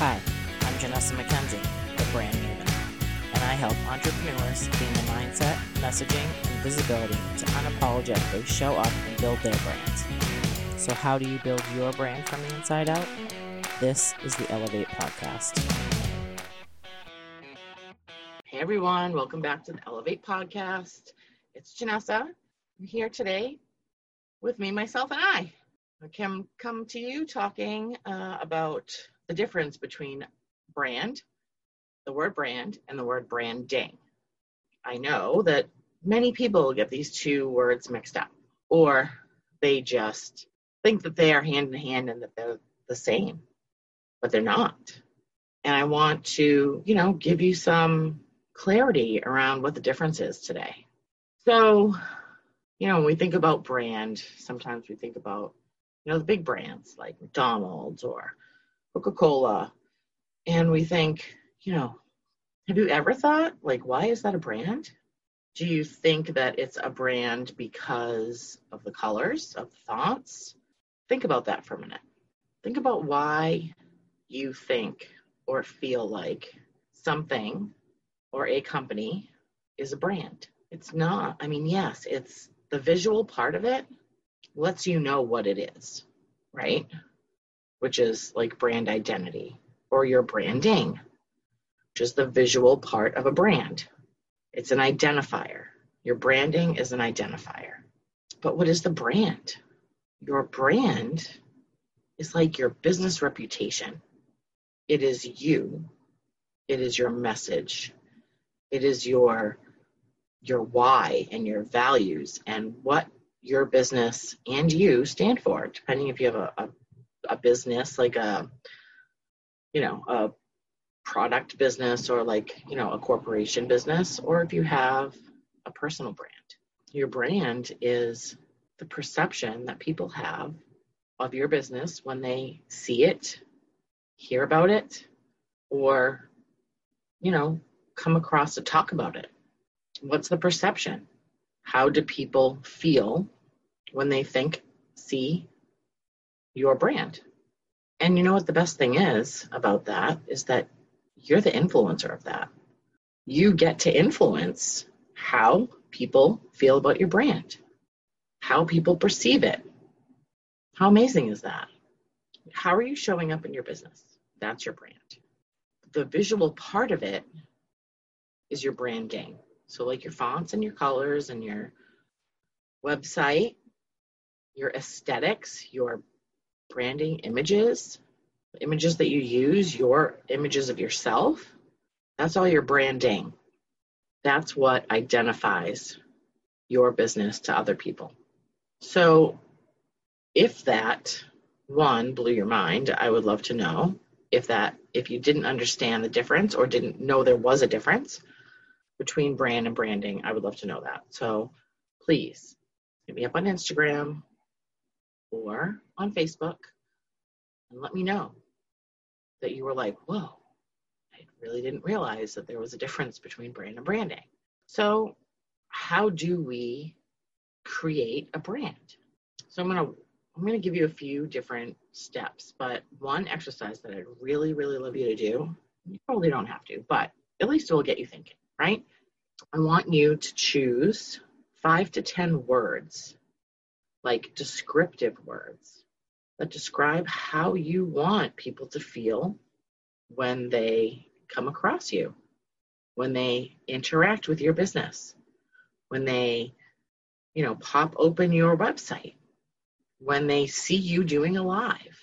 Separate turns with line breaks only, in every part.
Hi, I'm Janessa McKenzie, the brand maven, and I help entrepreneurs gain the mindset, messaging, and visibility to unapologetically show up and build their brands. So, how do you build your brand from the inside out? This is the Elevate Podcast. Hey everyone, welcome back to the Elevate Podcast. It's Janessa. I'm here today with me, myself, and I. I can come to you talking uh, about the difference between brand, the word brand, and the word branding. I know that many people get these two words mixed up, or they just think that they are hand in hand and that they're the same, but they're not. And I want to, you know, give you some clarity around what the difference is today. So, you know, when we think about brand, sometimes we think about, you know, the big brands like McDonald's or Coca Cola. And we think, you know, have you ever thought, like, why is that a brand? Do you think that it's a brand because of the colors, of the fonts? Think about that for a minute. Think about why you think or feel like something or a company is a brand. It's not. I mean, yes, it's the visual part of it lets you know what it is, right? Which is like brand identity or your branding, which is the visual part of a brand. It's an identifier. Your branding is an identifier. But what is the brand? Your brand is like your business reputation. It is you. It is your message. It is your your why and your values and what your business and you stand for, depending if you have a, a, a business like a you know a product business or like you know a corporation business or if you have a personal brand. Your brand is the perception that people have of your business when they see it hear about it or you know come across to talk about it. What's the perception? How do people feel when they think see your brand and you know what the best thing is about that is that you're the influencer of that. You get to influence how people feel about your brand, how people perceive it. How amazing is that? How are you showing up in your business? That's your brand. The visual part of it is your branding. So, like your fonts and your colors and your website, your aesthetics, your branding images, images that you use, your images of yourself, that's all your branding. That's what identifies your business to other people. So, if that one blew your mind, I would love to know if that if you didn't understand the difference or didn't know there was a difference between brand and branding, I would love to know that. So, please hit me up on Instagram or on Facebook and let me know that you were like, whoa, I really didn't realize that there was a difference between brand and branding. So, how do we create a brand? So, I'm going to I'm going to give you a few different steps, but one exercise that I'd really, really love you to do, you probably don't have to, but at least it will get you thinking, right? I want you to choose five to 10 words, like descriptive words, that describe how you want people to feel when they come across you, when they interact with your business, when they, you know, pop open your website, when they see you doing a live,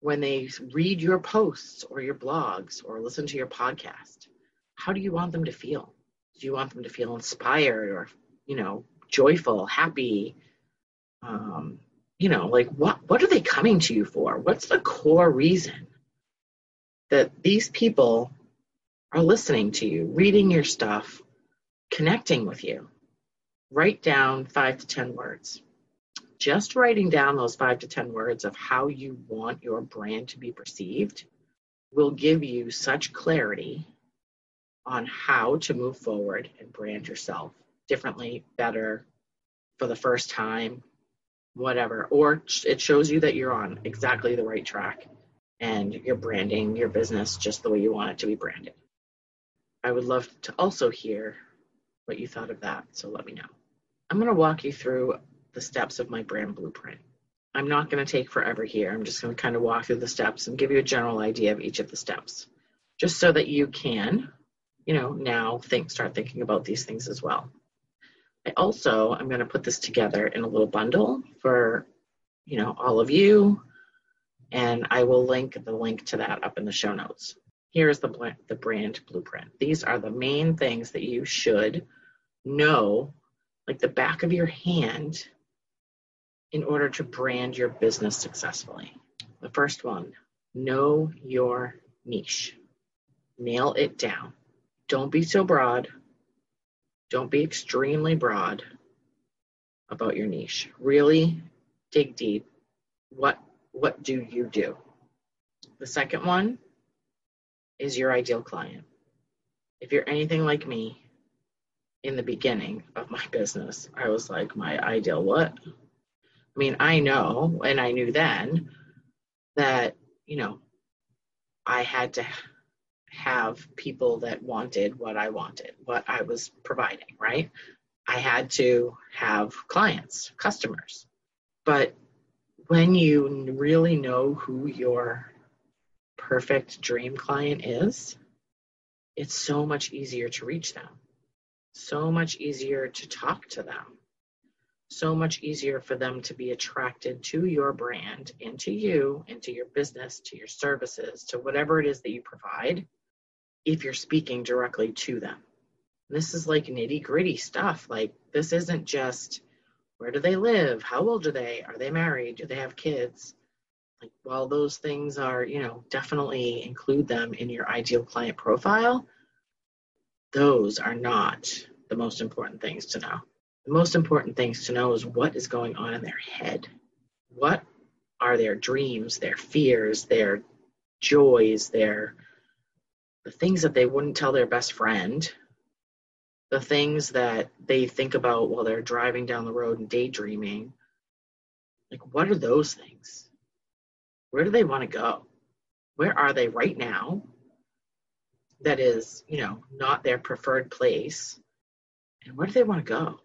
when they read your posts or your blogs or listen to your podcast. How do you want them to feel? Do you want them to feel inspired or, you know, joyful, happy, um, you know, like what what are they coming to you for? What's the core reason that these people are listening to you, reading your stuff, connecting with you? Write down 5 to 10 words. Just writing down those 5 to 10 words of how you want your brand to be perceived will give you such clarity on how to move forward and brand yourself differently, better, for the first time, whatever, or it shows you that you're on exactly the right track and you're branding your business just the way you want it to be branded. I would love to also hear what you thought of that, so let me know. I'm going to walk you through the steps of my brand blueprint. I'm not going to take forever here. I'm just going to kind of walk through the steps and give you a general idea of each of the steps, just so that you can, you know, now think, start thinking about these things as well. I also, I'm going to put this together in a little bundle for, you know, all of you, and I will link the link to that up in the show notes. Here is the, the brand blueprint. These are the main things that you should know, like the back of your hand, in order to brand your business successfully. The first one, know your niche. Nail it down. Don't be so broad. Don't be extremely broad about your niche. Really dig deep. What what do you do? The second one is your ideal client. If you're anything like me, in the beginning of my business, I was like, my ideal what? I mean, I know, and I knew then that, you know, I had to have people that wanted what I wanted, what I was providing, right? I had to have clients, customers. But when you really know who your perfect dream client is, it's so much easier to reach them, so much easier to talk to them so much easier for them to be attracted to your brand and to you and to your business, to your services, to whatever it is that you provide if you're speaking directly to them. This is like nitty gritty stuff. Like, this isn't just where do they live? How old are they? Are they married? Do they have kids? Like, while those things are, you know, definitely include them in your ideal client profile, those are not the most important things to know the most important things to know is what is going on in their head. What are their dreams, their fears, their joys, their the things that they wouldn't tell their best friend, the things that they think about while they're driving down the road and daydreaming. Like, what are those things? Where do they want to go? Where are they right now? That is, you know, not their preferred place. And where do they want to go?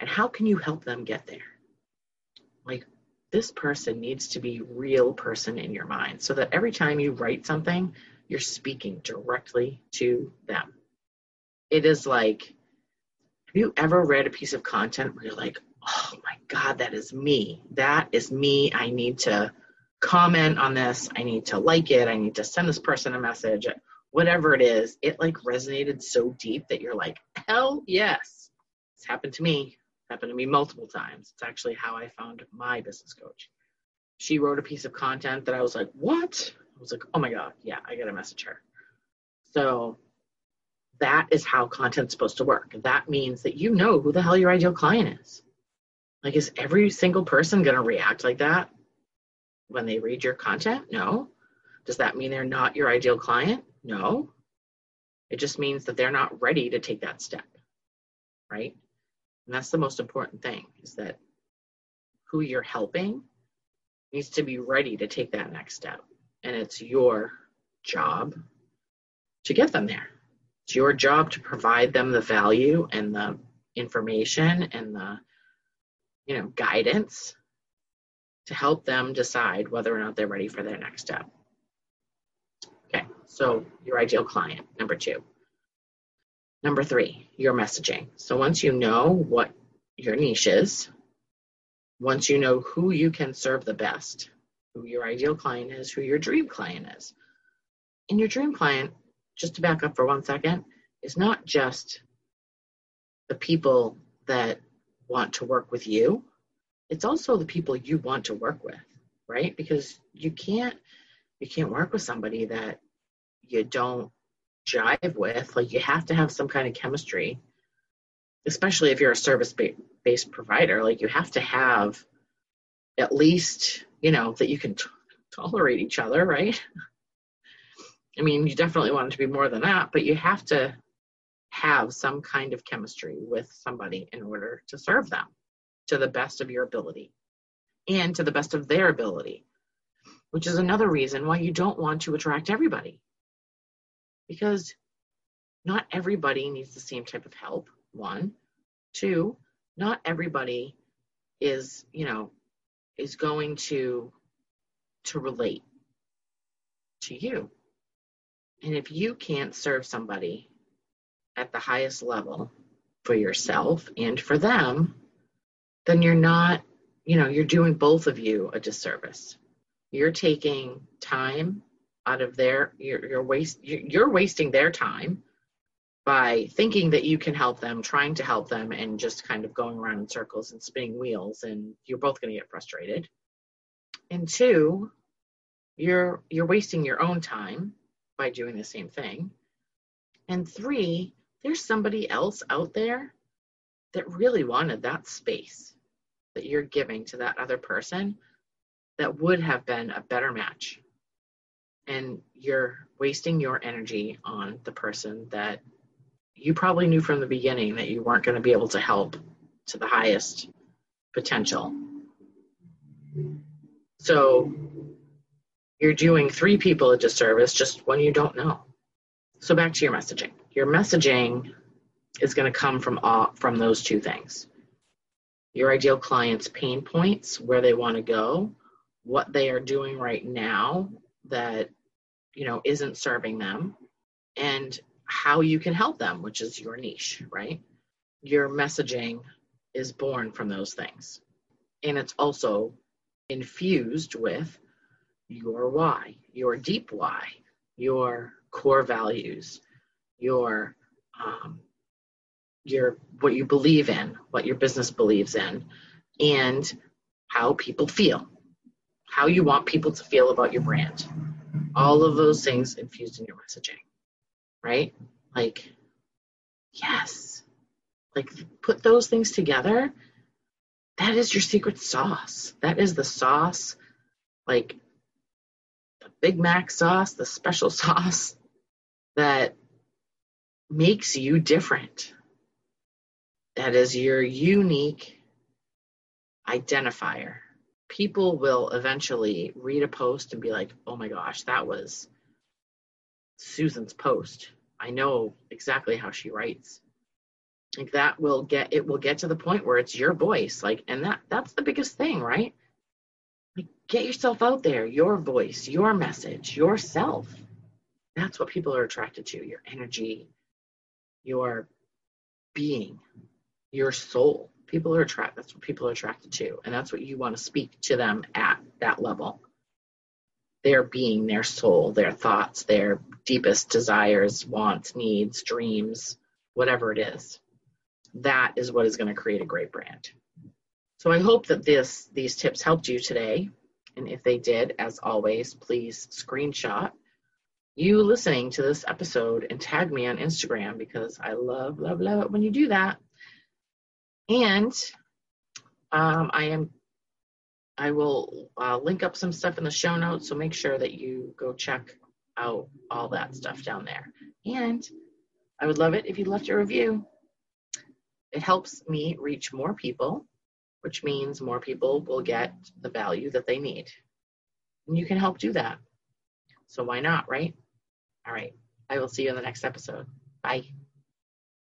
And how can you help them get there? Like, this person needs to be real person in your mind so that every time you write something, you're speaking directly to them. It is like, have you ever read a piece of content where you're like, oh my God, that is me. That is me. I need to comment on this. I need to like it. I need to send this person a message. Whatever it is, it like resonated so deep that you're like, hell yes. It's happened to me happened to me multiple times. It's actually how I found my business coach. She wrote a piece of content that I was like, what? I was like, oh my God, yeah, I got to message her. So that is how content's supposed to work. That means that you know who the hell your ideal client is. Like, is every single person going to react like that when they read your content? No. Does that mean they're not your ideal client? No. It just means that they're not ready to take that step, right? And that's the most important thing is that who you're helping needs to be ready to take that next step. And it's your job to get them there. It's your job to provide them the value and the information and the you know guidance to help them decide whether or not they're ready for their next step. Okay, so your ideal client, number two. Number three, your messaging. So once you know what your niche is, once you know who you can serve the best, who your ideal client is, who your dream client is. And your dream client, just to back up for one second, is not just the people that want to work with you, it's also the people you want to work with, right? Because you can't you can't work with somebody that you don't jive with. Like you have to have some kind of chemistry, especially if you're a service based provider. Like you have to have at least, you know, that you can t- tolerate each other, right? I mean, you definitely want it to be more than that, but you have to have some kind of chemistry with somebody in order to serve them to the best of your ability and to the best of their ability. which is another reason why you don't want to attract everybody. Because not everybody needs the same type of help, one. Two, not everybody is, you know, is going to to relate to you. And if you can't serve somebody at the highest level for yourself and for them, then you're not, you know, you're doing both of you a disservice. You're taking time out of their you're, you're waste you're wasting their time by thinking that you can help them, trying to help them, and just kind of going around in circles and spinning wheels, and you're both going to get frustrated. And two, you're you're wasting your own time by doing the same thing. And three, there's somebody else out there that really wanted that space that you're giving to that other person that would have been a better match. And you're wasting your energy on the person that you probably knew from the beginning that you weren't going to be able to help to the highest potential. So you're doing three people a disservice just when you don't know. So back to your messaging. Your messaging is going to come from all, from those two things. Your ideal client's pain points, where they want to go, what they are doing right now that you know isn't serving them, and how you can help them, which is your niche, right? Your messaging is born from those things. And it's also infused with your why, your deep why, your core values, your um, your what you believe in, what your business believes in, and how people feel, how you want people to feel about your brand. All of those things infused in your messaging right? Like, yes, like put those things together. That is your secret sauce. That is the sauce, like the Big Mac sauce, the special sauce that makes you different. That is your unique identifier. People will eventually read a post and be like, oh my gosh, that was Susan's post. I know exactly how she writes. Like that will get it will get to the point where it's your voice. Like and that that's the biggest thing, right? Like get yourself out there, your voice, your message, yourself. That's what people are attracted to, your energy, your being, your soul. People are attracted that's what people are attracted to and that's what you want to speak to them at that level their being, their soul, their thoughts, their deepest desires, wants, needs, dreams, whatever it is. That is what is going to create a great brand. So I hope that this these tips helped you today. And if they did, as always, please screenshot you listening to this episode and tag me on Instagram because I love, love, love it when you do that. And um, I am I will uh, link up some stuff in the show notes, so make sure that you go check out all that stuff down there. And I would love it if you left a review. It helps me reach more people, which means more people will get the value that they need. And you can help do that. So why not, right? All right. I will see you in the next episode. Bye.